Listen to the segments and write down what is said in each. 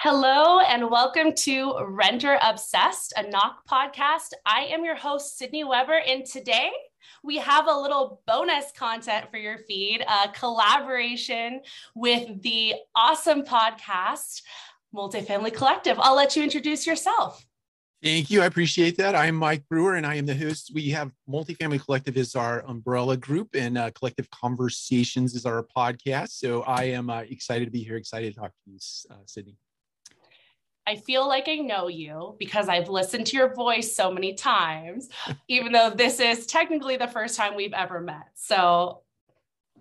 Hello, and welcome to Renter Obsessed, a knock podcast. I am your host, Sydney Weber, and today we have a little bonus content for your feed a collaboration with the awesome podcast, Multifamily Collective. I'll let you introduce yourself. Thank you. I appreciate that. I'm Mike Brewer and I am the host. We have Multifamily Collective is our umbrella group and uh, Collective Conversations is our podcast. So I am uh, excited to be here, excited to talk to you, uh, Sydney. I feel like I know you because I've listened to your voice so many times, even though this is technically the first time we've ever met. So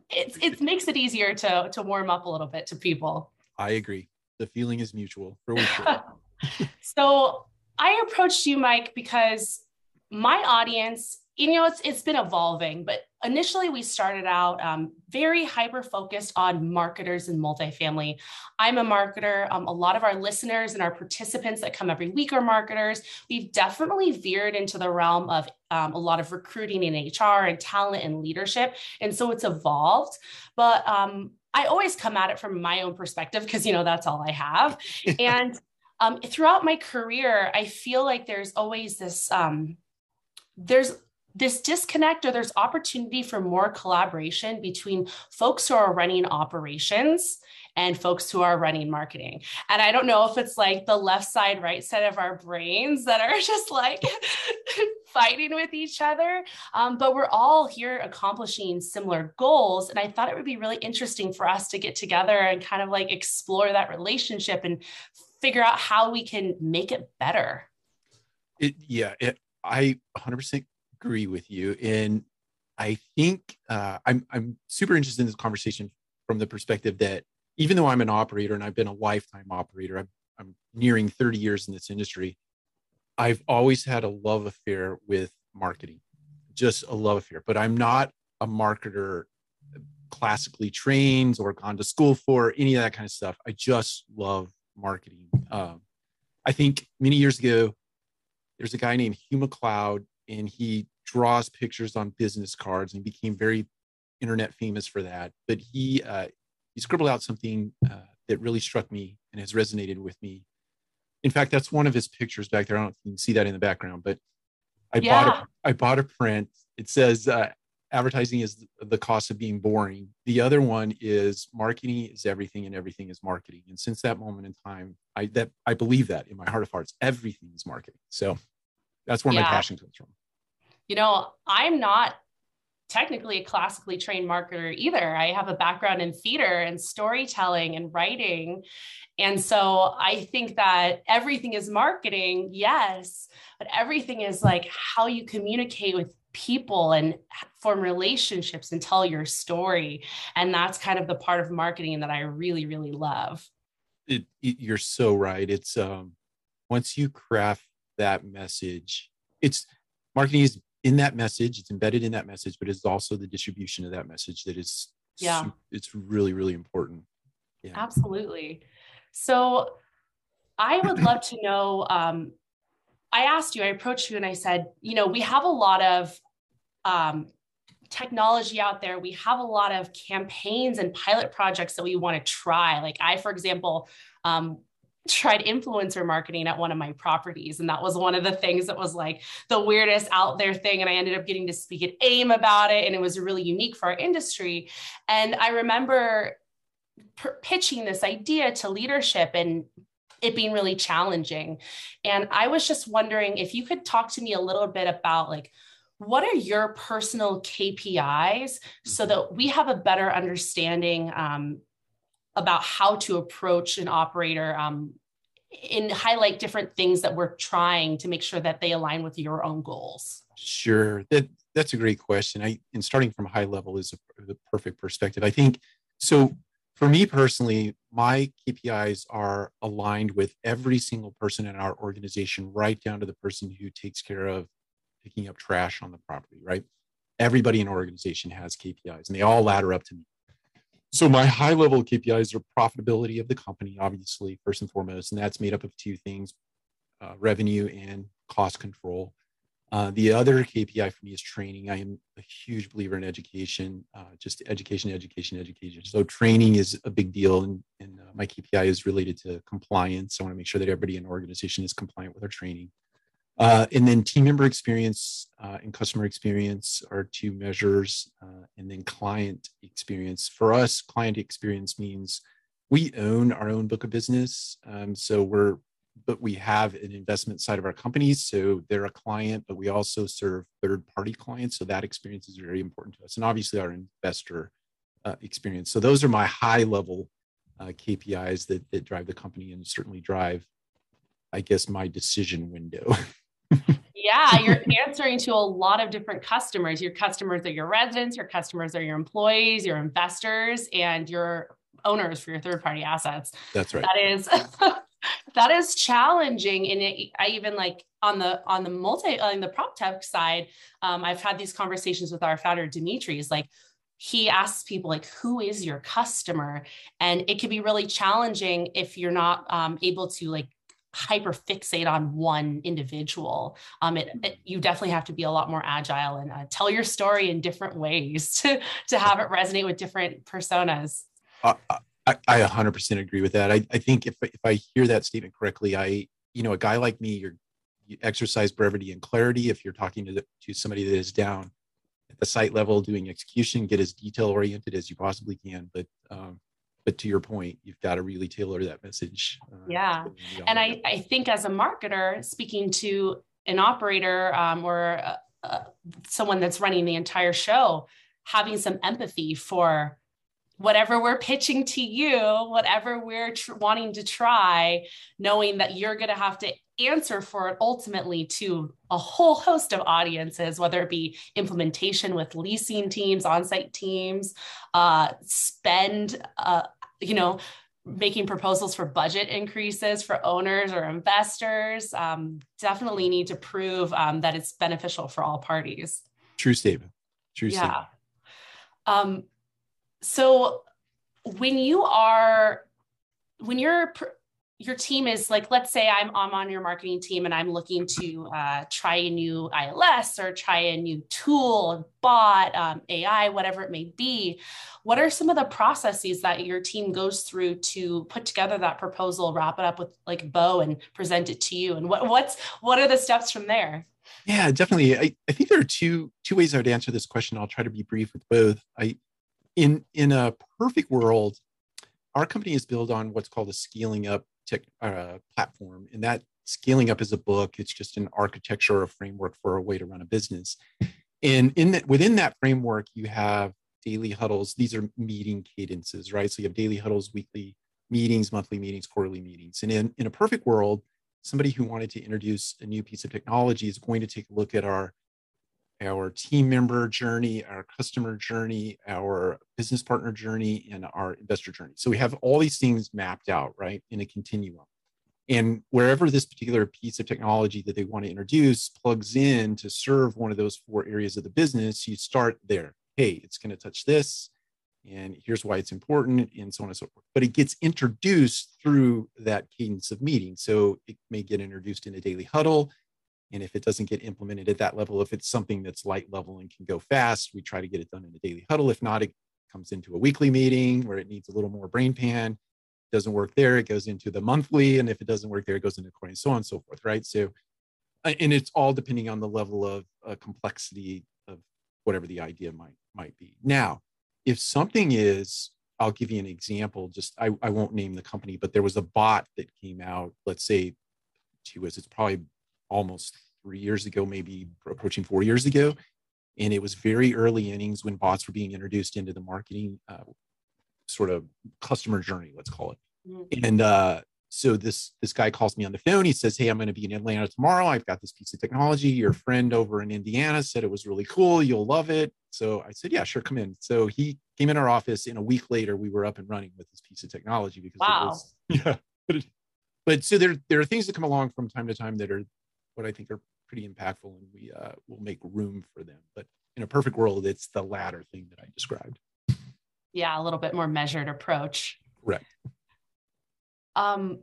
it, it makes it easier to, to warm up a little bit to people. I agree. The feeling is mutual. For sure. so I approached you, Mike, because my audience you know it's it's been evolving but initially we started out um, very hyper focused on marketers and multifamily. I'm a marketer. Um, a lot of our listeners and our participants that come every week are marketers. We've definitely veered into the realm of um, a lot of recruiting in hr and talent and leadership and so it's evolved. But um, i always come at it from my own perspective because you know that's all i have. And um, throughout my career i feel like there's always this um, there's this disconnect or there's opportunity for more collaboration between folks who are running operations and folks who are running marketing. And I don't know if it's like the left side, right side of our brains that are just like fighting with each other. Um, but we're all here accomplishing similar goals. And I thought it would be really interesting for us to get together and kind of like explore that relationship and figure out how we can make it better. It, yeah, it, I 100% agree with you. And I think uh, I'm I'm super interested in this conversation from the perspective that even though I'm an operator and I've been a lifetime operator, I'm, I'm nearing 30 years in this industry. I've always had a love affair with marketing, just a love affair. But I'm not a marketer classically trained or gone to school for any of that kind of stuff. I just love marketing. Um, I think many years ago, there's a guy named Hugh MacLeod, and he draws pictures on business cards and became very internet famous for that. But he uh, he scribbled out something uh, that really struck me and has resonated with me. In fact, that's one of his pictures back there. I don't know if you can see that in the background, but I yeah. bought a, I bought a print. It says uh, advertising is the cost of being boring. The other one is marketing is everything and everything is marketing. And since that moment in time, I that I believe that in my heart of hearts, everything is marketing. So that's where yeah. my passion comes from you know, I'm not technically a classically trained marketer either. I have a background in theater and storytelling and writing. And so I think that everything is marketing, yes, but everything is like how you communicate with people and form relationships and tell your story. And that's kind of the part of marketing that I really, really love. It, it, you're so right. It's um, once you craft that message, it's marketing is in that message it's embedded in that message but it's also the distribution of that message that is yeah. it's really really important. Yeah. Absolutely. So i would love to know um, i asked you i approached you and i said you know we have a lot of um, technology out there. We have a lot of campaigns and pilot projects that we want to try. Like i for example um, tried influencer marketing at one of my properties. And that was one of the things that was like the weirdest out there thing. And I ended up getting to speak at AIM about it. And it was really unique for our industry. And I remember p- pitching this idea to leadership and it being really challenging. And I was just wondering if you could talk to me a little bit about like, what are your personal KPIs so that we have a better understanding um, about how to approach an operator um, and highlight different things that we're trying to make sure that they align with your own goals? Sure, that that's a great question. I and starting from a high level is a, the perfect perspective. I think so. For me personally, my KPIs are aligned with every single person in our organization, right down to the person who takes care of picking up trash on the property. Right, everybody in our organization has KPIs, and they all ladder up to me. So my high level KPIs are profitability of the company, obviously, first and foremost, and that's made up of two things, uh, revenue and cost control. Uh, the other KPI for me is training. I am a huge believer in education, uh, just education, education, education. So training is a big deal, and, and uh, my KPI is related to compliance. I want to make sure that everybody in organization is compliant with our training. Uh, and then team member experience uh, and customer experience are two measures. Uh, and then client experience. For us, client experience means we own our own book of business. Um, so we're, but we have an investment side of our companies. So they're a client, but we also serve third party clients. So that experience is very important to us. And obviously, our investor uh, experience. So those are my high level uh, KPIs that, that drive the company and certainly drive, I guess, my decision window. yeah, you're answering to a lot of different customers. Your customers are your residents, your customers are your employees, your investors, and your owners for your third party assets. That's right. That is that is challenging and it, i even like on the on the multi on the prop tech side um, i've had these conversations with our founder dimitri is like he asks people like who is your customer and it can be really challenging if you're not um, able to like hyper fixate on one individual. Um, it, it, you definitely have to be a lot more agile and uh, tell your story in different ways to to have it resonate with different personas. I, I 100% agree with that. I, I think if, if i hear that statement correctly i you know a guy like me you're you exercise brevity and clarity. If you're talking to, the, to somebody that is down at the site level doing execution get as detail oriented as you possibly can. But um, but to your point you've got to really tailor that message uh, yeah and I, I think as a marketer speaking to an operator um, or uh, uh, someone that's running the entire show having some empathy for whatever we're pitching to you whatever we're tr- wanting to try knowing that you're going to have to answer for it ultimately to a whole host of audiences, whether it be implementation with leasing teams, on-site teams, uh, spend, uh, you know, making proposals for budget increases for owners or investors. Um, definitely need to prove um, that it's beneficial for all parties. True statement. True yeah. statement. Um, so when you are when you're your team is like let's say i'm, I'm on your marketing team and i'm looking to uh, try a new ils or try a new tool bot um, ai whatever it may be what are some of the processes that your team goes through to put together that proposal wrap it up with like bow and present it to you? And what what's what are the steps from there? Yeah definitely. I, I think there are two two ways i would answer this question. I'll try to be brief with both. I in in a perfect world our company is built on what's called a scaling up tech uh, platform, and that scaling up is a book. It's just an architecture or a framework for a way to run a business. And in that, within that framework, you have daily huddles. These are meeting cadences, right? So you have daily huddles, weekly meetings, monthly meetings, quarterly meetings. And in, in a perfect world, somebody who wanted to introduce a new piece of technology is going to take a look at our our team member journey, our customer journey, our business partner journey, and our investor journey. So we have all these things mapped out, right, in a continuum. And wherever this particular piece of technology that they want to introduce plugs in to serve one of those four areas of the business, you start there. Hey, it's going to touch this, and here's why it's important, and so on and so forth. But it gets introduced through that cadence of meeting. So it may get introduced in a daily huddle and if it doesn't get implemented at that level, if it's something that's light level and can go fast, we try to get it done in a daily huddle. If not, it comes into a weekly meeting where it needs a little more brain pan. Doesn't work there, it goes into the monthly. And if it doesn't work there, it goes into quarterly, and so on and so forth, right? So, and it's all depending on the level of uh, complexity of whatever the idea might might be. Now, if something is, I'll give you an example. Just I, I won't name the company, but there was a bot that came out. Let's say, to was it's probably almost three years ago, maybe approaching four years ago. And it was very early innings when bots were being introduced into the marketing uh, sort of customer journey, let's call it. Mm-hmm. And uh, so this this guy calls me on the phone. He says, "Hey, I'm going to be in Atlanta tomorrow. I've got this piece of technology. Your friend over in Indiana said it was really cool. You'll love it." So I said, "Yeah, sure, come in." So he came in our office, and a week later, we were up and running with this piece of technology because wow. it was yeah. But, but so there there are things that come along from time to time that are what I think are pretty impactful, and we uh, will make room for them. But in a perfect world, it's the latter thing that I described. Yeah, a little bit more measured approach. Right. Um,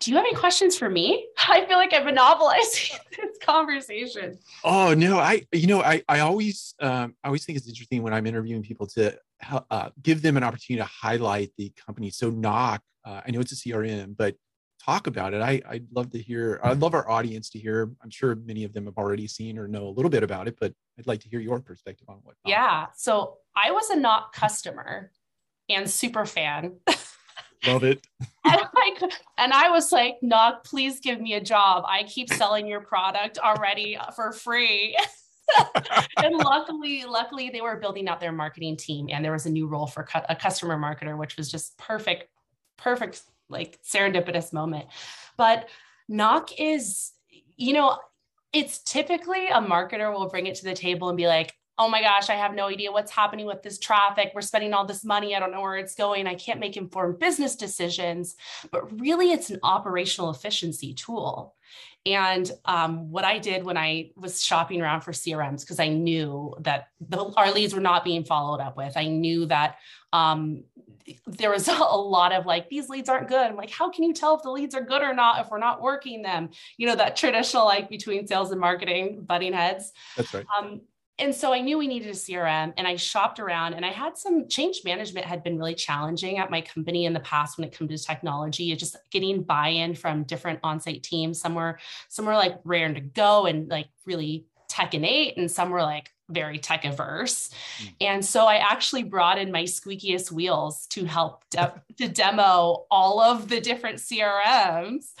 do you have any questions for me? I feel like I'm monopolizing this conversation. Oh no, I you know I I always um, I always think it's interesting when I'm interviewing people to uh, give them an opportunity to highlight the company. So Knock Uh, I know it's a CRM, but talk about it. I, I'd love to hear, I'd love our audience to hear. I'm sure many of them have already seen or know a little bit about it, but I'd like to hear your perspective on what. Yeah. So I was a Knock customer and super fan. Love it. and, like, and I was like, Knock, please give me a job. I keep selling your product already for free. and luckily, luckily they were building out their marketing team and there was a new role for cu- a customer marketer, which was just perfect, perfect, like serendipitous moment. But Knock is, you know, it's typically a marketer will bring it to the table and be like, oh my gosh, I have no idea what's happening with this traffic. We're spending all this money. I don't know where it's going. I can't make informed business decisions. But really, it's an operational efficiency tool. And um, what I did when I was shopping around for CRMs, because I knew that the, our leads were not being followed up with, I knew that um, there was a lot of like, these leads aren't good. I'm like, how can you tell if the leads are good or not if we're not working them? You know, that traditional like between sales and marketing butting heads. That's right. Um, and so I knew we needed a CRM and I shopped around and I had some change management had been really challenging at my company in the past when it comes to technology, it's just getting buy-in from different on-site teams. Some were some were like rare to go and like really tech innate and some were like very tech averse. Mm. And so I actually brought in my squeakiest wheels to help de- to demo all of the different CRMs.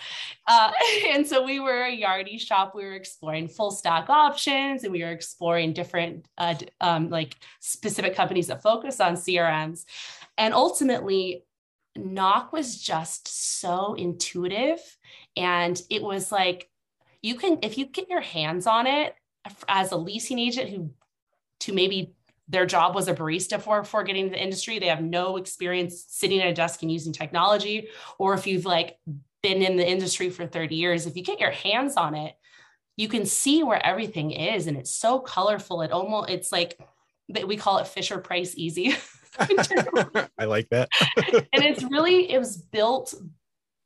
Uh, and so we were a Yardi shop. We were exploring full stack options and we were exploring different uh, um, like specific companies that focus on CRMs. And ultimately, Knock was just so intuitive. And it was like, you can, if you get your hands on it, as a leasing agent who to maybe their job was a barista for for getting into the industry they have no experience sitting at a desk and using technology. Or if you've like been in the industry for 30 years if you get your hands on it you can see where everything is and it's so colorful. It almost it's like we call it fisher price easy. I like that. And it's really it was built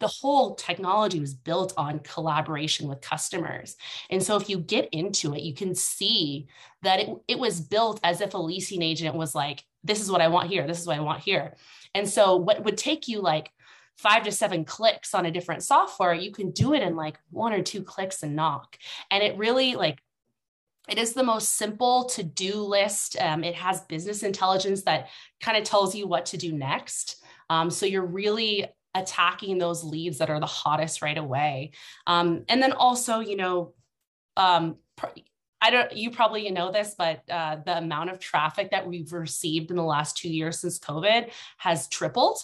the whole technology was built on collaboration with customers. And so if you get into it, you can see that it, it was built as if a leasing agent was like, this is what I want here, this is what I want here. And so what would take you like five to seven clicks on a different software, you can do it in like one or two clicks and knock. And it really like it is the most simple to do list. Um, it has business intelligence that kind of tells you what to do next. Um, so you're really attacking those leads that are the hottest right away. Um, and then also, you know, um, I don't, you probably know this, but uh, the amount of traffic that we've received in the last two years since COVID has tripled,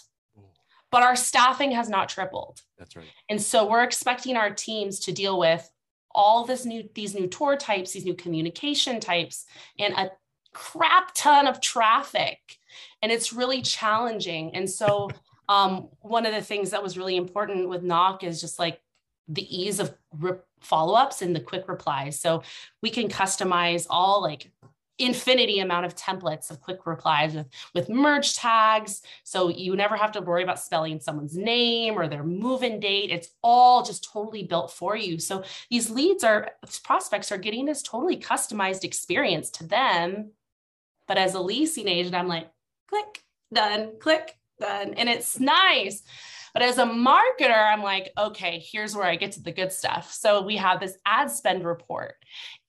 but our staffing has not tripled. That's right. And so we're expecting our teams to deal with all this new, these new tour types, these new communication types, and a crap ton of traffic. And it's really challenging. And so um, one of the things that was really important with knock is just like the ease of re- follow-ups and the quick replies. So we can customize all like infinity amount of templates of quick replies with, with merge tags. So you never have to worry about spelling someone's name or their move-in date. It's all just totally built for you. So these leads are prospects are getting this totally customized experience to them. But as a leasing agent i'm like click done click done and it's nice. But as a marketer, I'm like, okay, here's where I get to the good stuff. So we have this ad spend report.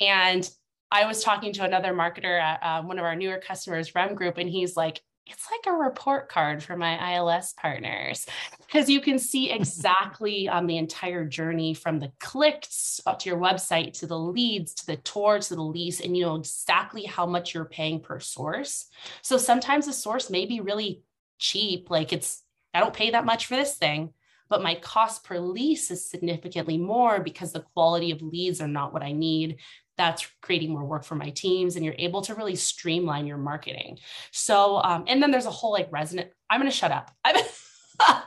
And I was talking to another marketer at uh, one of our newer customers, Rem Group, and he's like, it's like a report card for my ILS partners because you can see exactly um, the entire journey from the clicks to your website to the leads to the tour to the lease, and you know exactly how much you're paying per source. So sometimes the source may be really cheap. Like it's, I don't pay that much for this thing, but my cost per lease is significantly more because the quality of leads are not what I need. That's creating more work for my teams, and you're able to really streamline your marketing. So, um, and then there's a whole like resonant. I'm going to shut up. I've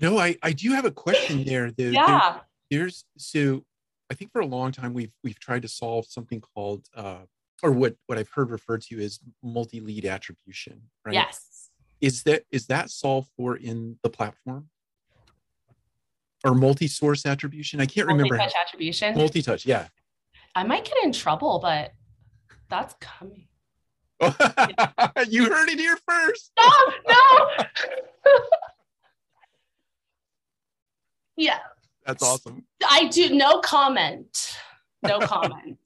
no, I I do have a question there. There, yeah. There, there's so I think for a long time we've we've tried to solve something called uh, or what what I've heard referred to as multi lead attribution. Right. Yes is that is that solved for in the platform or multi-source attribution i can't remember multi-touch attribution multi-touch yeah i might get in trouble but that's coming you heard it here first no no Yeah. That's awesome. I do no comment. No comment.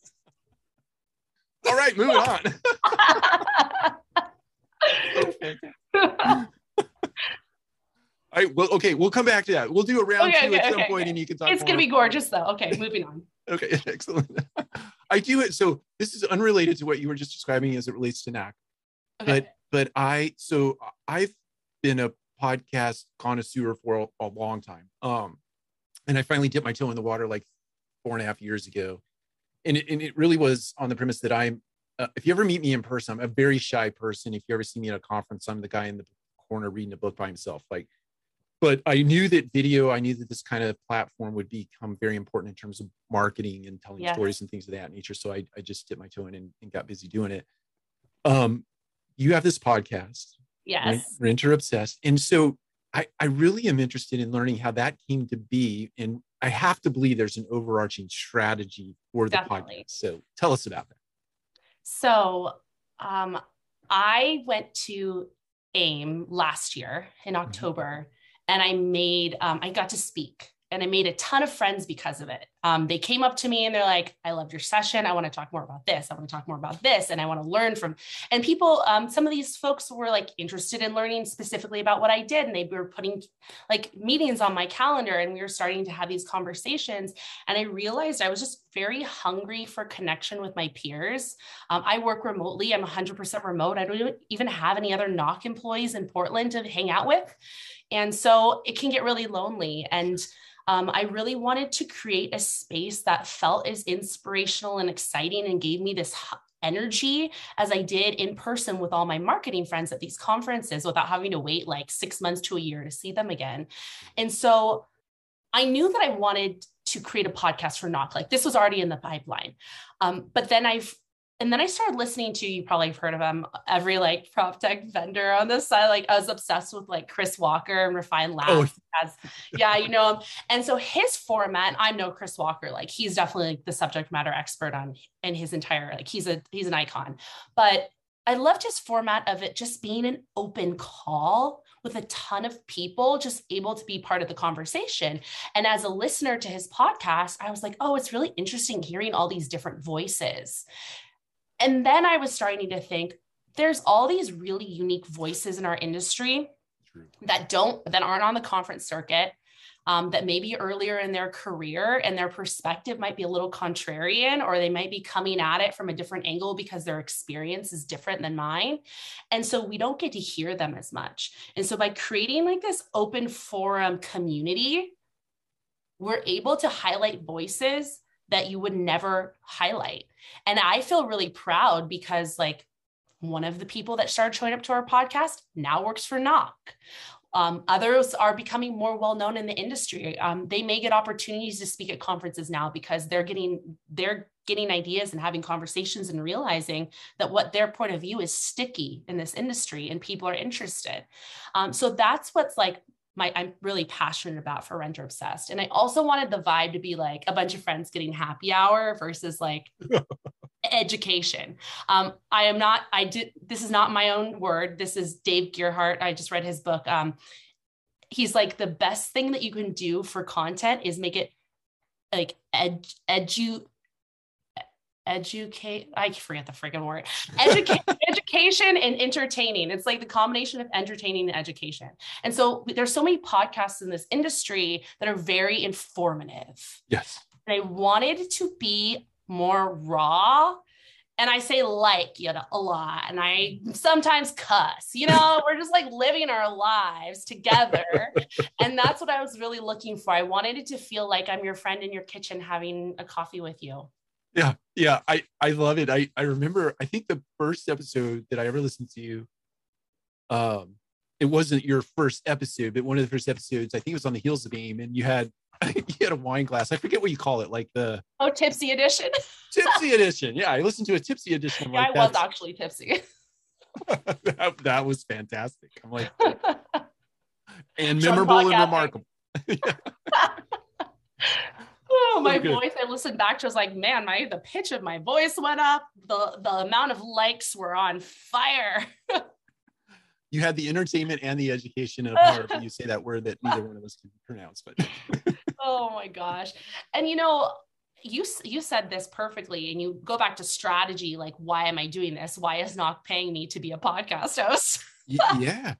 All right, moving on. okay. All right. Well, okay. We'll come back to that. We'll do a round Okay, two okay, at some okay, point, and you can talk. it's gonna be gorgeous though. Okay, moving on. Okay, excellent. I do it. So this is unrelated to what you were just describing as it relates to Knock. Okay. But but I so I've been a podcast connoisseur for a, a long time. Um, and I finally dipped my toe in the water like four and a half years ago, and it, and it really was on the premise that I'm. Uh, if you ever meet me in person, I'm a very shy person. If you ever see me at a conference, I'm the guy in the corner reading a book by himself. Like, but I knew that video, I knew that this kind of platform would become very important in terms of marketing and telling Yes. stories and things of that nature. So I, I just dipped my toe in and, and got busy doing it. Um, you have this podcast, yes. Renter Obsessed. And so I, I really am interested in learning how that came to be. And I have to believe there's an overarching strategy for the Definitely. podcast. So tell us about that. So um, I went to AIM last year in Mm-hmm. October and I made, um, I got to speak and I made a ton of friends because of it. Um, they came up to me and they're like, I loved your session. I want to talk more about this. I want to talk more about this. And I want to learn from, and people, um, some of these folks were like interested in learning specifically about what I did. And they were putting like meetings on my calendar and we were starting to have these conversations. And I realized I was just very hungry for connection with my peers. Um, I work remotely. I'm 100% remote. I don't even have any other knock employees in Portland to hang out with. And so it can get really lonely. And um, I really wanted to create a space that felt as inspirational and exciting and gave me this energy as I did in person with all my marketing friends at these conferences without having to wait like six months to a year to see them again. And so I knew that I wanted to create a podcast for Knock. Like this was already in the pipeline. Um, but then I've and then I started listening to you probably have heard of them every like prop tech vendor on this side. Like I was obsessed with like Chris Walker and Refine Labs. Oh. As, yeah, you know him. And so his format, I know Chris Walker, like he's definitely like the subject matter expert on in his entire like he's a he's an icon. But I loved his format of it just being an open call with a ton of people just able to be part of the conversation. And as a listener to his podcast, I was like, oh, it's really interesting hearing all these different voices. And then I was starting to think there's all these really unique voices in our industry True. that don't that aren't on the conference circuit um, that maybe earlier in their career and their perspective might be a little contrarian or they might be coming at it from a different angle because their experience is different than mine and so we don't get to hear them as much and so by creating like this open forum community we're able to highlight voices that you would never highlight and i feel really proud because like one of the people that started showing up to our podcast now works for knock um, others are becoming more well known in the industry. Um, they may get opportunities to speak at conferences now because they're getting they're getting ideas and having conversations and realizing that what their point of view is sticky in this industry and people are interested. Um, so that's what's like my I'm really passionate about for Renter Obsessed. And I also wanted the vibe to be like a bunch of friends getting happy hour versus like education. Um, I am not, I did, this is not my own word. This is Dave Gerhardt. I just read his book. Um, he's like, the best thing that you can do for content is make it like ed, edu, educate, I forget the freaking word, educate, education and entertaining. It's like the combination of entertaining and education. And so there's so many podcasts in this industry that are very informative Yes. and I wanted to be more raw. And I say like, you know, a lot. And I sometimes cuss, you know, we're just like living our lives together. and that's what I was really looking for. I wanted it to feel like I'm your friend in your kitchen having a coffee with you. Yeah. Yeah. I, I love it. I, I remember, I think the first episode that I ever listened to you, um, it wasn't your first episode, but one of the first episodes, I think it was on the heels of AIM and you had, you had a wine glass. I forget what you call it, like the Oh, tipsy edition. tipsy edition. Yeah. I listened to a tipsy edition. I'm yeah, like, I was actually tipsy. that, that was fantastic. I'm like, and memorable and remarkable. Oh, my good. voice. I listened back to it was like, man, my the pitch of my voice went up. The the amount of likes were on fire. you had the entertainment and the education of heart, but you say that word that neither one of us can pronounce. But oh my gosh. And you know, you you said this perfectly and you go back to strategy like why am i doing this why is Knock paying me to be a podcast host yeah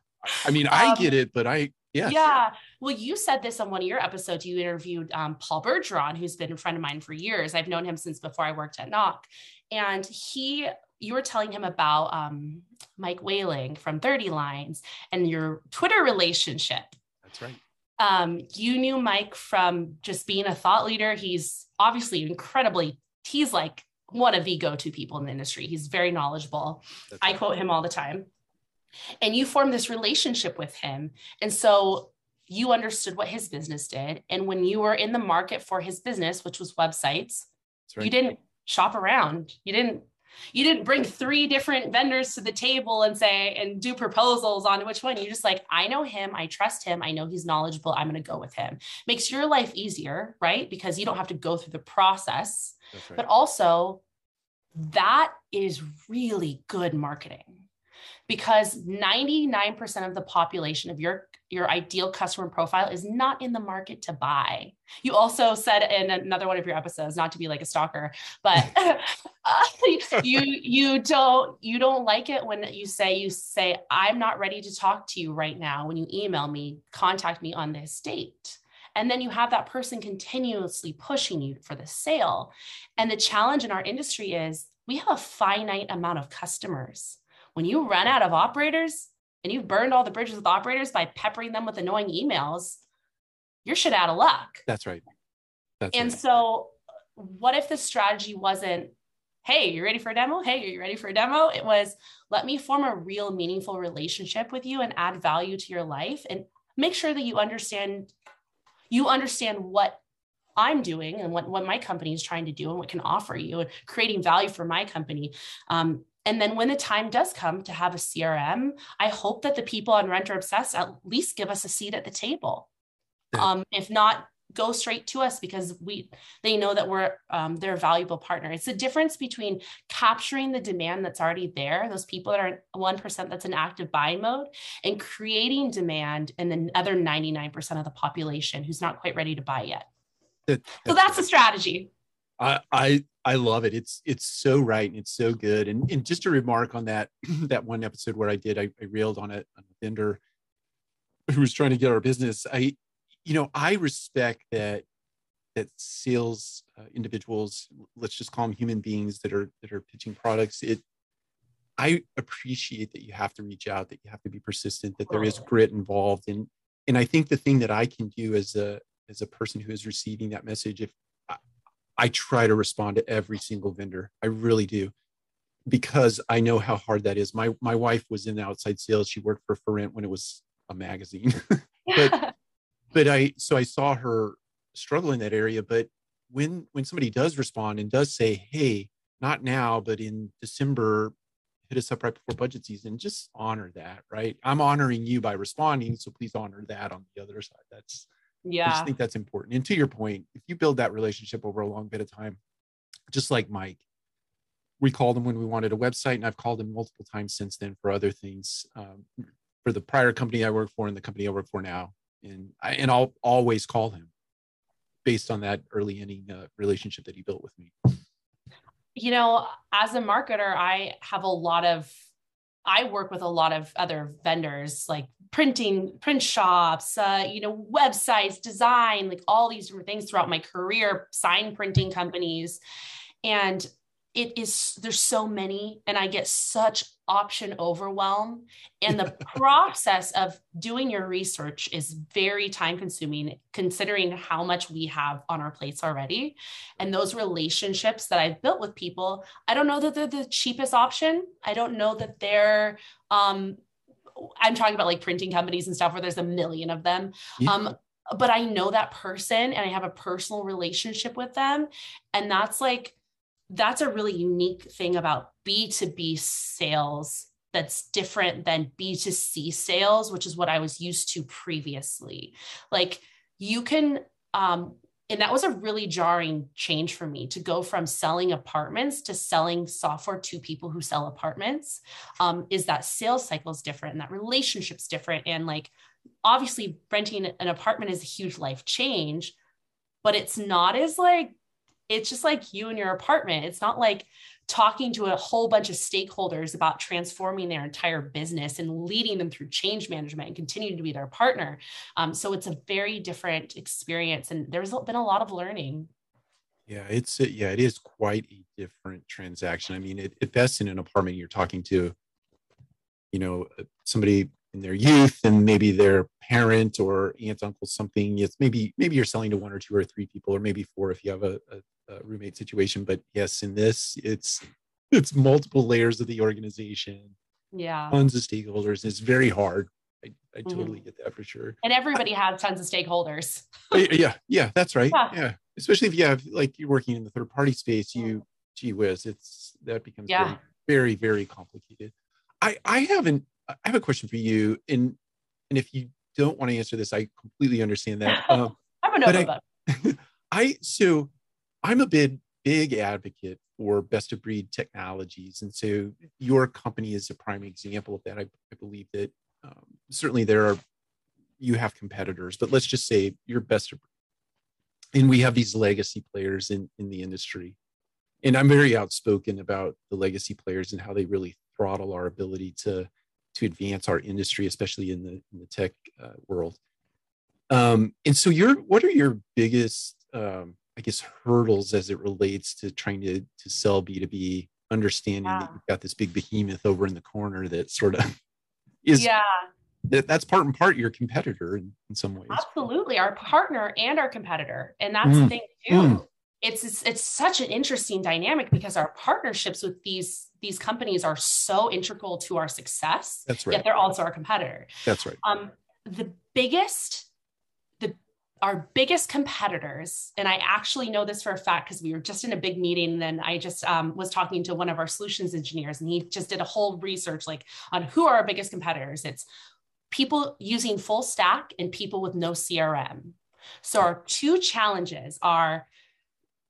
i mean i um, get it but i yeah yeah well you said this on one of your episodes you interviewed um, paul bergeron who's been a friend of mine for years i've known him since before i worked at Knock and he you were telling him about um, mike whaling from 30 lines and your twitter relationship that's right um, you knew Mike from just being a thought leader. He's obviously incredibly, he's like one of the go to people in the industry. He's very knowledgeable. That's I quote him all the time. And you formed this relationship with him. And so you understood what his business did. And when you were in the market for his business, which was websites, right. you didn't shop around. You didn't you didn't bring three different vendors to the table and say and do proposals on which one. You're just like, I know him, I trust him, I know he's knowledgeable, I'm going to go with him. Makes your life easier, right? Because you don't have to go through the process. Right. But also, that is really good marketing because 99% of the population of your your ideal customer profile is not in the market to buy. You also said in another one of your episodes, not to be like a stalker, but you you don't you don't like it when you say you say I'm not ready to talk to you right now. When you email me, contact me on this date. And then you have that person continuously pushing you for the sale. And the challenge in our industry is we have a finite amount of customers. When you run out of operators, and you've burned all the bridges with operators by peppering them with annoying emails, you're shit out of luck. That's right. That's and right. so, what if the strategy wasn't, hey, you ready for a demo? Hey, are you ready for a demo? It was, let me form a real, meaningful relationship with you and add value to your life and make sure that you understand you understand what I'm doing and what, what my company is trying to do and what can offer you and creating value for my company. Um, and then when the time does come to have a CRM, I hope that the people on Renter Obsessed at least give us a seat at the table. Um, if not, go straight to us because we they know that we're um, they're a valuable partner. It's the difference between capturing the demand that's already there, those people that are one percent that's in active buying mode, and creating demand in the other ninety nine percent of the population who's not quite ready to buy yet. That, so that's the strategy. I, I I love it. It's it's so right and it's so good. And and just to remark on that that one episode where I did I, I railed on, it, on a vendor who was trying to get our business. I you know I respect that that sales uh, individuals let's just call them human beings that are that are pitching products it i appreciate that you have to reach out that you have to be persistent that there is grit involved and and i think the thing that i can do as a as a person who is receiving that message if I try to respond to every single vendor. I really do because I know how hard that is. My my wife was in outside sales. She worked for ForRent when it was a magazine. but but I so I saw her struggle in that area. But when when somebody does respond and does say, hey, not now, but in December, hit us up right before budget season, just honor that, right? I'm honoring you by responding. So please honor that on the other side. That's yeah. I just think that's important. And to your point, if you build that relationship over a long bit of time, just like Mike, we called him when we wanted a website, and I've called him multiple times since then for other things, um, for the prior company I worked for and the company I work for now. And I and I'll always call him based on that early inning uh, relationship that he built with me. You know, as a marketer, I have a lot of I work with a lot of other vendors like printing, print shops, uh, you know, websites, design, like all these different things throughout my career, sign printing companies. And it is there's so many and i get such option overwhelm. And the process of doing your research is very time consuming considering how much we have on our plates already. And those relationships that i've built with people i don't know that they're the cheapest option. I don't know that they're um i'm talking about like printing companies and stuff where there's a million of them yeah. um but i know that person and i have a personal relationship with them and that's like that's a really unique thing about B2B sales that's different than B2C sales, which is what I was used to previously. Like you can, um, and that was a really jarring change for me to go from selling apartments to selling software to people who sell apartments um, is that sales cycle is different and that relationship's different. And like obviously renting an apartment is a huge life change but it's not as like it's just like you and your apartment. It's not like talking to a whole bunch of stakeholders about transforming their entire business and leading them through change management and continuing to be their partner. Um, so it's a very different experience, and there's been a lot of learning. Yeah, it's a, yeah, it is quite a different transaction. I mean, it, at best in an apartment, you're talking to, you know, uh, somebody in their youth and maybe their parent or aunt, uncle, something. It's maybe maybe you're selling to one or two or three people, or maybe four if you have a, a uh, roommate situation but yes in this it's it's multiple layers of the organization yeah tons of stakeholders it's very hard i, I mm-hmm. totally get that for sure and everybody has tons of stakeholders yeah yeah that's right yeah. yeah. especially if you have like you're working in the third party space you gee whiz it's that becomes yeah. very, very very complicated i i haven't i have a question for you and and if you don't want to answer this i completely understand that um, i'm an open I, I so I'm a big, big advocate for best of breed technologies. And so your company is a prime example of that. I, I believe that um, certainly there are, you have competitors, but let's just say you're best of breed. And we have these legacy players in, in the industry. And I'm very outspoken about the legacy players and how they really throttle our ability to, to advance our industry, especially in the, in the tech uh, world. Um, and so your, what are your biggest um, I guess hurdles as it relates to trying to to sell B2B, understanding yeah. that you've got this big behemoth over in the corner that sort of is yeah that, that's part and part your competitor in, in some ways. Absolutely, our partner and our competitor, and that's mm. the thing too. Mm. It's, it's it's such an interesting dynamic because our partnerships with these these companies are so integral to our success. That's right. Yet they're also our competitor. That's right. Um, the biggest our biggest competitors, and I actually know this for a fact because we were just in a big meeting. And then I just um, was talking to one of our solutions engineers, and he just did a whole research like on who are our biggest competitors. It's people using full stack and people with no CRM. So our two challenges are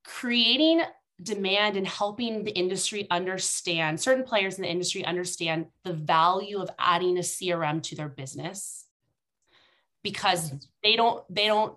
creating demand and helping the industry understand certain players in the industry understand the value of adding a CRM to their business because they don't they don't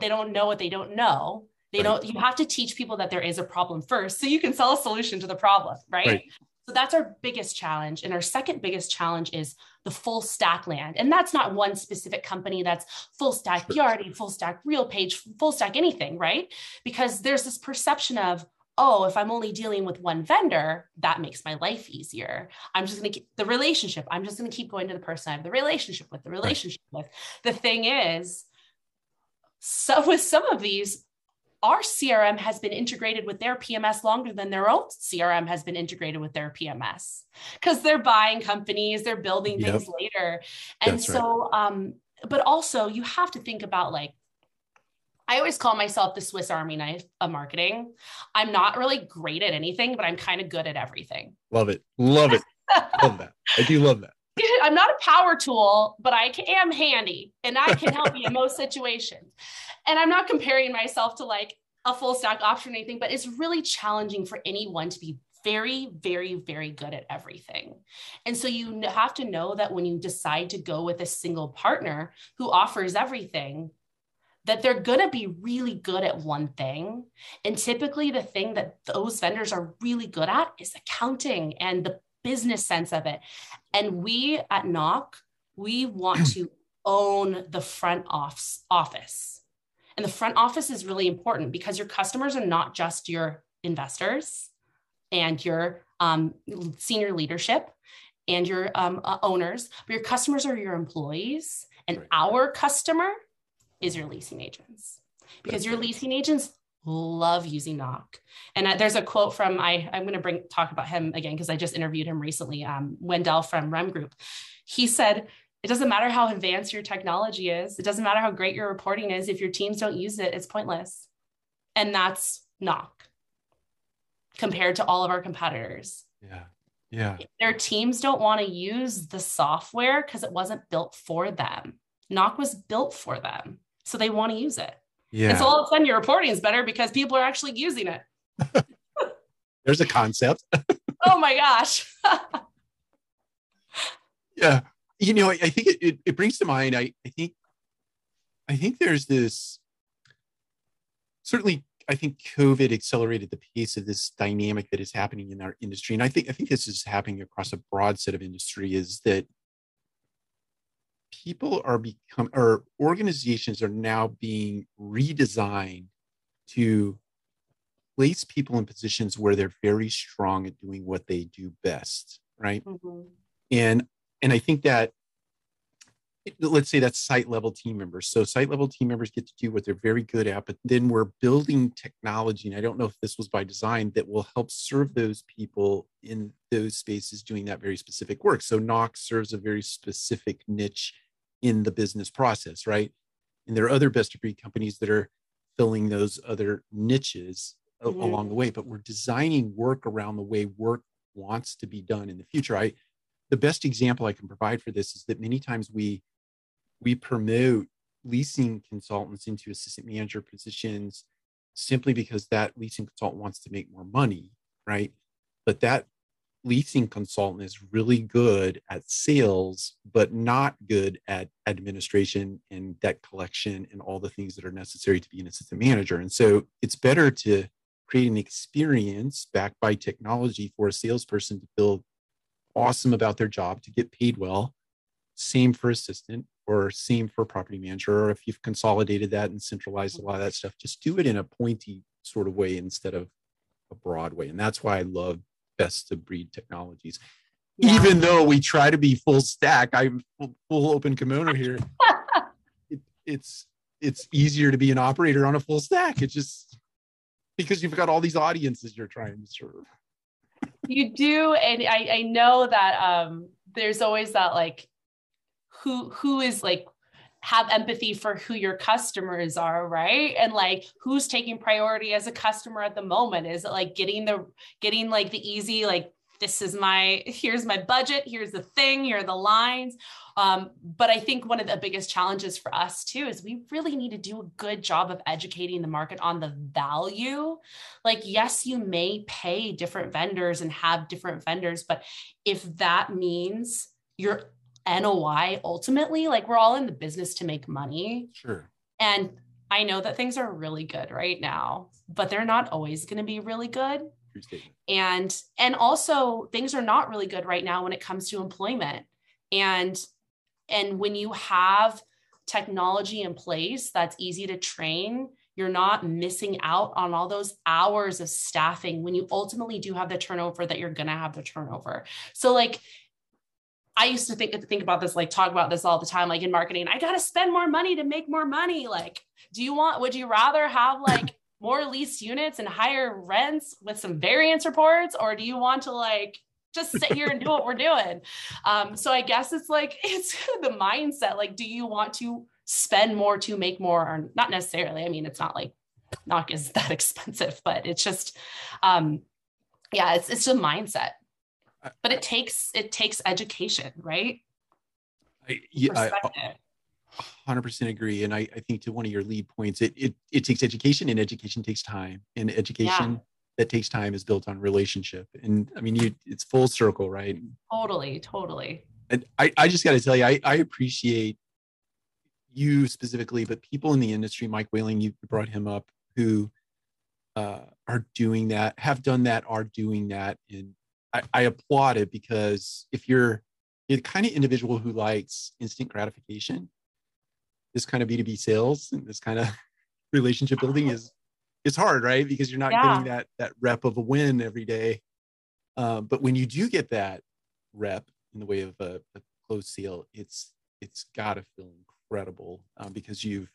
they don't know what they don't know they right. don't you have to teach people that there is a problem first so you can sell a solution to the problem right? right so that's our biggest challenge and our second biggest challenge is the full stack land and that's not one specific company that's full stack sure. Yardi, full stack RealPage full stack anything right because there's this perception of oh, if I'm only dealing with one vendor, that makes my life easier. I'm just going to keep the relationship. I'm just going to keep going to the person I have the relationship with, the relationship right. with. The thing is, so with some of these, our CRM has been integrated with their PMS longer than their own CRM has been integrated with their PMS because they're buying companies, they're building yep. things later. And That's so, right. um, but also you have to think about like I always call myself the Swiss Army knife of marketing. I'm not really great at anything, but I'm kind of good at everything. Love it. Love it. love that. I do love that. I'm not a power tool, but I am handy and I can help you in most situations. And I'm not comparing myself to like a full stack option or anything, but it's really challenging for anyone to be very, very, very good at everything. And so you have to know that when you decide to go with a single partner who offers everything, that they're going to be really good at one thing. And typically, the thing that those vendors are really good at is accounting and the business sense of it. And we at Knock, we want to own the front office. And the front office is really important because your customers are not just your investors and your um, senior leadership and your um, uh, owners, but your customers are your employees. And right. our customer is your leasing agents. Because your leasing agents love using knock. And there's a quote from i i'm going to bring talk about him again because i just interviewed him recently um, wendell from rem group. He said it doesn't matter how advanced your technology is it doesn't matter how great your reporting is if your teams don't use it it's pointless. And that's knock compared to all of our competitors. Yeah. Yeah. Their teams don't want to use the software because it wasn't built for them knock was built for them so they want to use it. Yeah. And so all of a sudden your reporting is better because people are actually using it. There's a concept. oh my gosh. yeah. You know, I, I think it, it, it, brings to mind, I, I think, I think there's this certainly I think COVID accelerated the pace of this dynamic that is happening in our industry. And I think I think this is happening across a broad set of industry is that people are become or organizations are now being redesigned to place people in positions where they're very strong at doing what they do best right mm-hmm. and and i think that let's say that's site level team members so site level team members get to do what they're very good at but then we're building technology and i don't know if this was by design that will help serve those people in those spaces doing that very specific work so Knock serves a very specific niche in the business process, right? And there are other best of breed companies that are filling those other niches mm-hmm. along the way, but we're designing work around the way work wants to be done in the future. I the best example I can provide for this is that many times we we promote leasing consultants into assistant manager positions simply because that leasing consultant wants to make more money, right? But that leasing consultant is really good at sales, but not good at administration and debt collection and all the things that are necessary to be an assistant manager. And so it's better to create an experience backed by technology for a salesperson to feel awesome about their job, to get paid well. Same for assistant or same for property manager. Or if you've consolidated that and centralized a lot of that stuff, just do it in a pointy sort of way instead of a broad way. And that's why I love best of breed technologies. Yeah. Even though we try to be full stack, I'm full, full open kimono here. it, it's it's easier to be an operator on a full stack. It's just because you've got all these audiences you're trying to serve. You do, and I, I know that um, there's always that like who who is like have empathy for who your customers are right? And like who's taking priority as a customer at the moment? Is it like getting the getting like the easy like this is my here's my budget here's the thing here are the lines? Um, but i think one of the biggest challenges for us too is we really need to do a good job of educating the market on the value. Like yes you may pay different vendors and have different vendors but if that means you're NOI ultimately. Like we're all in the business to make money. Sure. And I know that things are really good right now, but they're not always going to be really good. And and also things are not really good right now when it comes to employment. And and when you have technology in place that's easy to train, you're not missing out on all those hours of staffing when you ultimately do have the turnover that you're going to have the turnover. So like I used to think think about this, like talk about this all the time, like in marketing. I gotta spend more money to make more money. Like, do you want? Would you rather have like more lease units and higher rents with some variance reports, or do you want to like just sit here and do what we're doing? Um, so I guess it's like it's the mindset. Like, do you want to spend more to make more, or not necessarily? I mean, it's not like Knock is that expensive, but it's just, um, yeah, it's it's a mindset but it takes it takes education right? I, yeah, I, 100% agree. And I, I think to one of your lead points it, it it takes education and education takes time. And education yeah. that takes time is built on relationship. And i mean you it's full circle right? Totally totally. And i, I just got to tell you I, I appreciate you specifically but people in the industry mike whaling you brought him up who uh, are doing that have done that are doing that and I, I applaud it because if you're, you're the kind of individual who likes instant gratification, this kind of B2B sales and this kind of relationship building is it's hard, right? Because you're not yeah. getting that that rep of a win every day. Uh, but when you do get that rep in the way of a, a closed sale, it's it's got to feel incredible um, because you've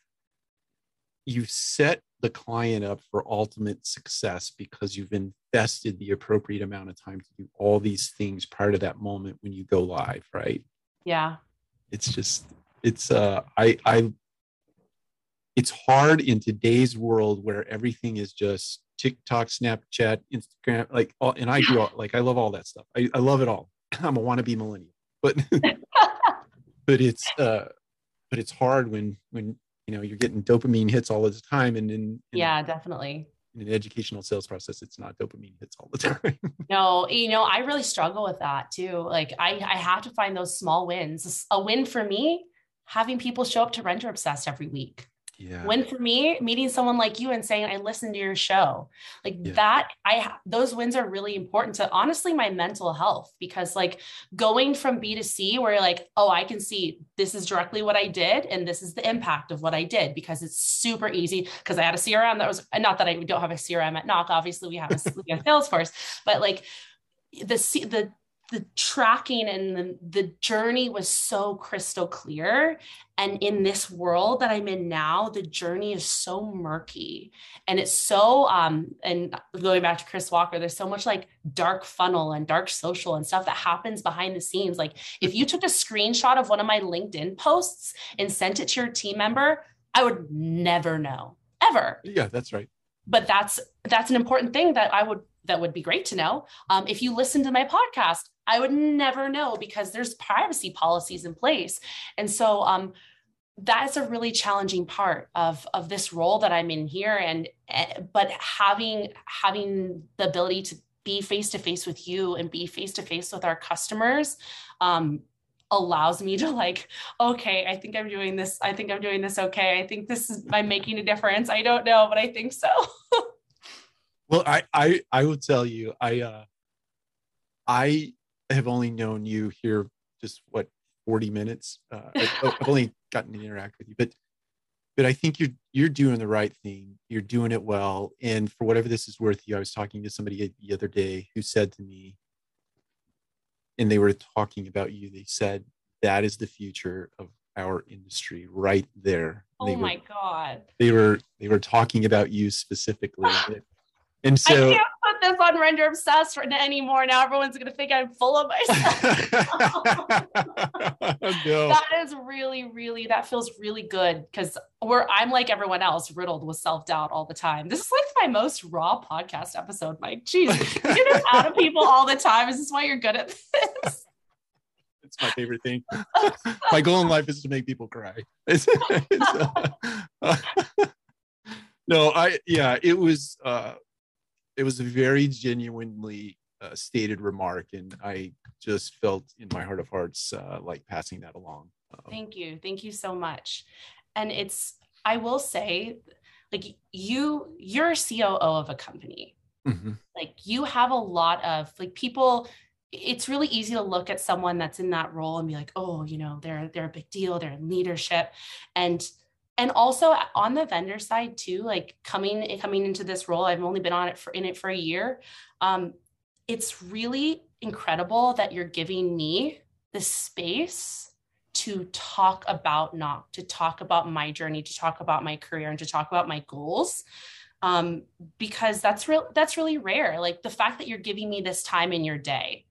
you've set the client up for ultimate success because you've invested the appropriate amount of time to do all these things prior to that moment when you go live right? Yeah. It's just it's uh i i it's hard in today's world where everything is just tiktok snapchat instagram like all, and i do all, like i love all that stuff. I, I love it all. I'm a wannabe millennial but but it's uh but it's hard when when you know you're getting dopamine hits all the time and in, in yeah definitely. in an educational sales process it's not dopamine hits all the time. No you know i really struggle with that too. Like i i have to find those small wins. A win for me having people show up to renter obsessed every week yeah. Win for me, meeting someone like you and saying, I listened to your show. Like Yeah. that, I those wins are really important to honestly my mental health because like going from B to C where you're like, oh, I can see this is directly what I did and this is the impact of what I did because it's super easy because I had a CRM that was not that I don't have a CRM at Knock. Obviously, we have a, we have Salesforce, but like the C- the the tracking and the, the journey was so crystal clear. And in this world that i'm in now the journey is so murky. And it's so um and going back to chris walker there's so much like dark funnel and dark social and stuff that happens behind the scenes. Like if you took a screenshot of one of my linkedin posts and sent it to your team member i would never know. Ever. Yeah that's right. But that's that's an important thing that i would that would be great to know. Um, if you listen to my podcast i would never know because there's privacy policies in place. And so um, that's a really challenging part of of this role that i'm in here and eh, but having having the ability to be face to face with you and be face to face with our customers um, allows me to like okay i think i'm doing this i think i'm doing this okay. I think this is i'm making a difference. I don't know but i think so. Well, I I I will tell you, I uh I have only known you here just what 40 minutes. Uh I've, I've only gotten to interact with you, but but I think you're you're doing the right thing. You're doing it well. And for whatever this is worth you, I was talking to somebody the other day who said to me, and they were talking about you, they said that is the future of our industry right there. oh they my were, god they were they were talking about you specifically. And i so this on renter obsessed anymore now everyone's going to think i'm full of myself no. that is really really that feels really good because we're i'm like everyone else riddled with self-doubt all the time this is like my most raw podcast episode mike jeez you get this out of people all the time is this why you're good at this It's my favorite thing. my goal in life is to make people cry. It's- it's, uh, no, I yeah, it was uh it was a very genuinely uh, stated remark, and I just felt in my heart of hearts uh, like passing that along. Um, Thank you. Thank you so much. And it's, I will say, like you, you're a COO of a company. mhm. Like you have a lot of like people, it's really easy to look at someone that's in that role and be like, oh, you know, they're they're a big deal, they're in leadership. And and also on the vendor side too, like coming coming into this role, I've only been on it for in it for a year. Um, it's really incredible that you're giving me the space to talk about not to talk about my journey to talk about my career and to talk about my goals um, because that's real that's really rare like the fact that you're giving me this time in your day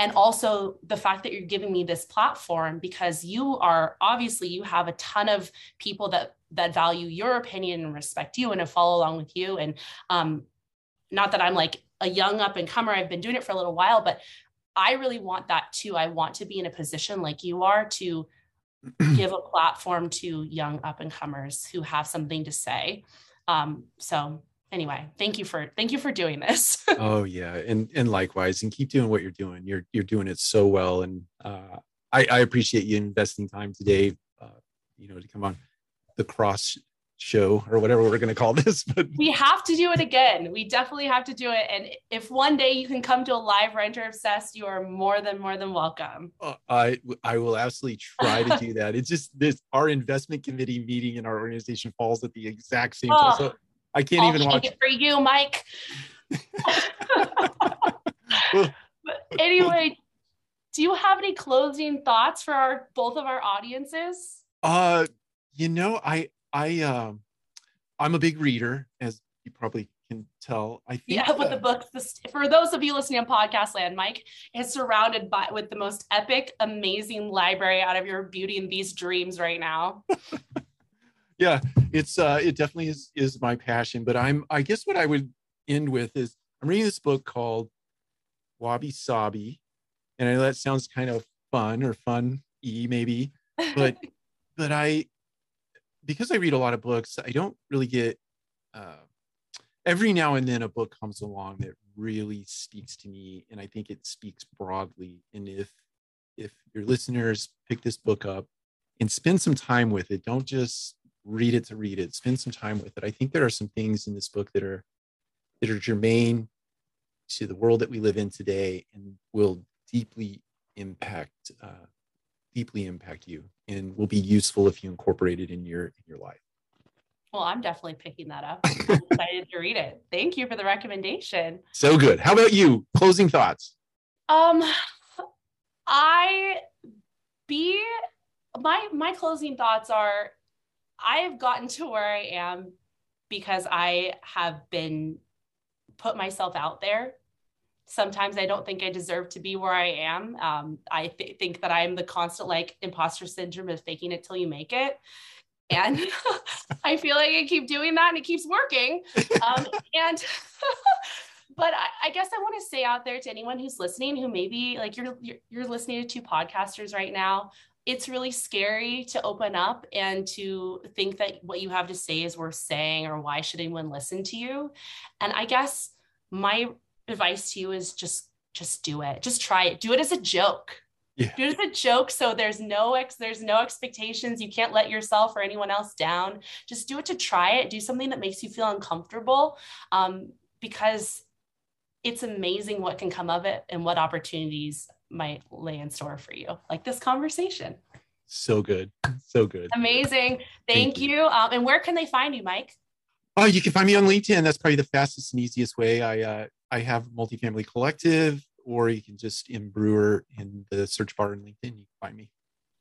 and also the fact that you're giving me this platform because you are obviously you have a ton of people that that value your opinion and respect you and to follow along with you and um, not that i'm like a young up and comer i've been doing it for a little while but I really want that too. I want to be in a position like you are to give a platform to young up and comers who have something to say. Um, so anyway, thank you for thank you for doing this. oh yeah, and and likewise, and keep doing what you're doing. You're you're doing it so well, and uh, I I appreciate you investing time today. Uh, you know, to come on the cross show or whatever we're going to call this but we have to do it again. We definitely have to do it. And if one day you can come to a live renter obsessed, you are more than more than welcome. uh, i i will absolutely try to do that it's just this our investment committee meeting in our organization falls at the exact same time Oh, so i can't I'll even watch it for you, Mike. But anyway, do you have any closing thoughts for our both of our audiences? uh you know i i um i'm a big reader as you probably can tell i think Yeah, with uh, the books. This, for those of you listening on podcast land, Mike is surrounded by with the most epic, amazing library out of your Beauty and Beast dreams right now. yeah it's uh it definitely is is my passion but i'm i guess what i would end with is i'm reading this book called wabi sabi and i know that sounds kind of fun or fun e maybe but but i because I read a lot of books, I don't really get. Uh, every now and then, a book comes along that really speaks to me, and I think it speaks broadly. And if if your listeners pick this book up and spend some time with it, don't just read it to read it. Spend some time with it. I think there are some things in this book that are that are germane to the world that we live in today and will deeply impact uh, deeply impact you and will be useful if you incorporate it in your in your life. Well, I'm definitely picking that up. I'm excited to read it. Thank you for the recommendation. So good. How about you? Closing thoughts. Um, I be my my closing thoughts are I have gotten to where I am because I have been put myself out there. Sometimes I don't think I deserve to be where I am. Um, I th- think that I'm the constant like imposter syndrome of faking it till you make it. And I feel like I keep doing that and it keeps working. Um, and but I, I, guess I want to say out there to anyone who's listening, who maybe like you're, you're you're listening to two podcasters right now. It's really scary to open up and to think that what you have to say is worth saying, or why should anyone listen to you? And I guess my advice to you is just just do it. Just try it. Do it as a joke. Yeah. Do it as a joke. So there's no ex there's no expectations. You can't let yourself or anyone else down. Just do it to try it. Do something that makes you feel uncomfortable. Um, because it's amazing what can come of it and what opportunities might lay in store for you, like this conversation. So good. So good. Amazing. Thank, Thank you. you. Um, and where can they find you, Mike? Oh, you can find me on LinkedIn. That's probably the fastest and easiest way. I uh, I have multifamily collective, or you can just in Brewer in the search bar in LinkedIn. You can find me.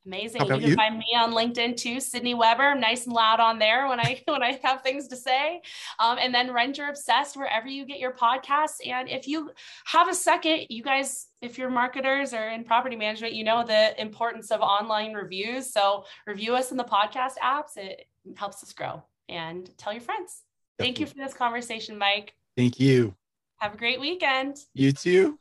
Amazing. You can you? find me on LinkedIn too, Sydney Weber. I'm nice and loud on there when I when I have things to say. Um, and then Renter Obsessed wherever you get your podcasts. And if you have a second, you guys, if you're marketers or in property management, you know the importance of online reviews. So review us in the podcast apps. It helps us grow. And tell your friends. Definitely. Thank you for this conversation, Mike. Thank you. Have a great weekend. You too.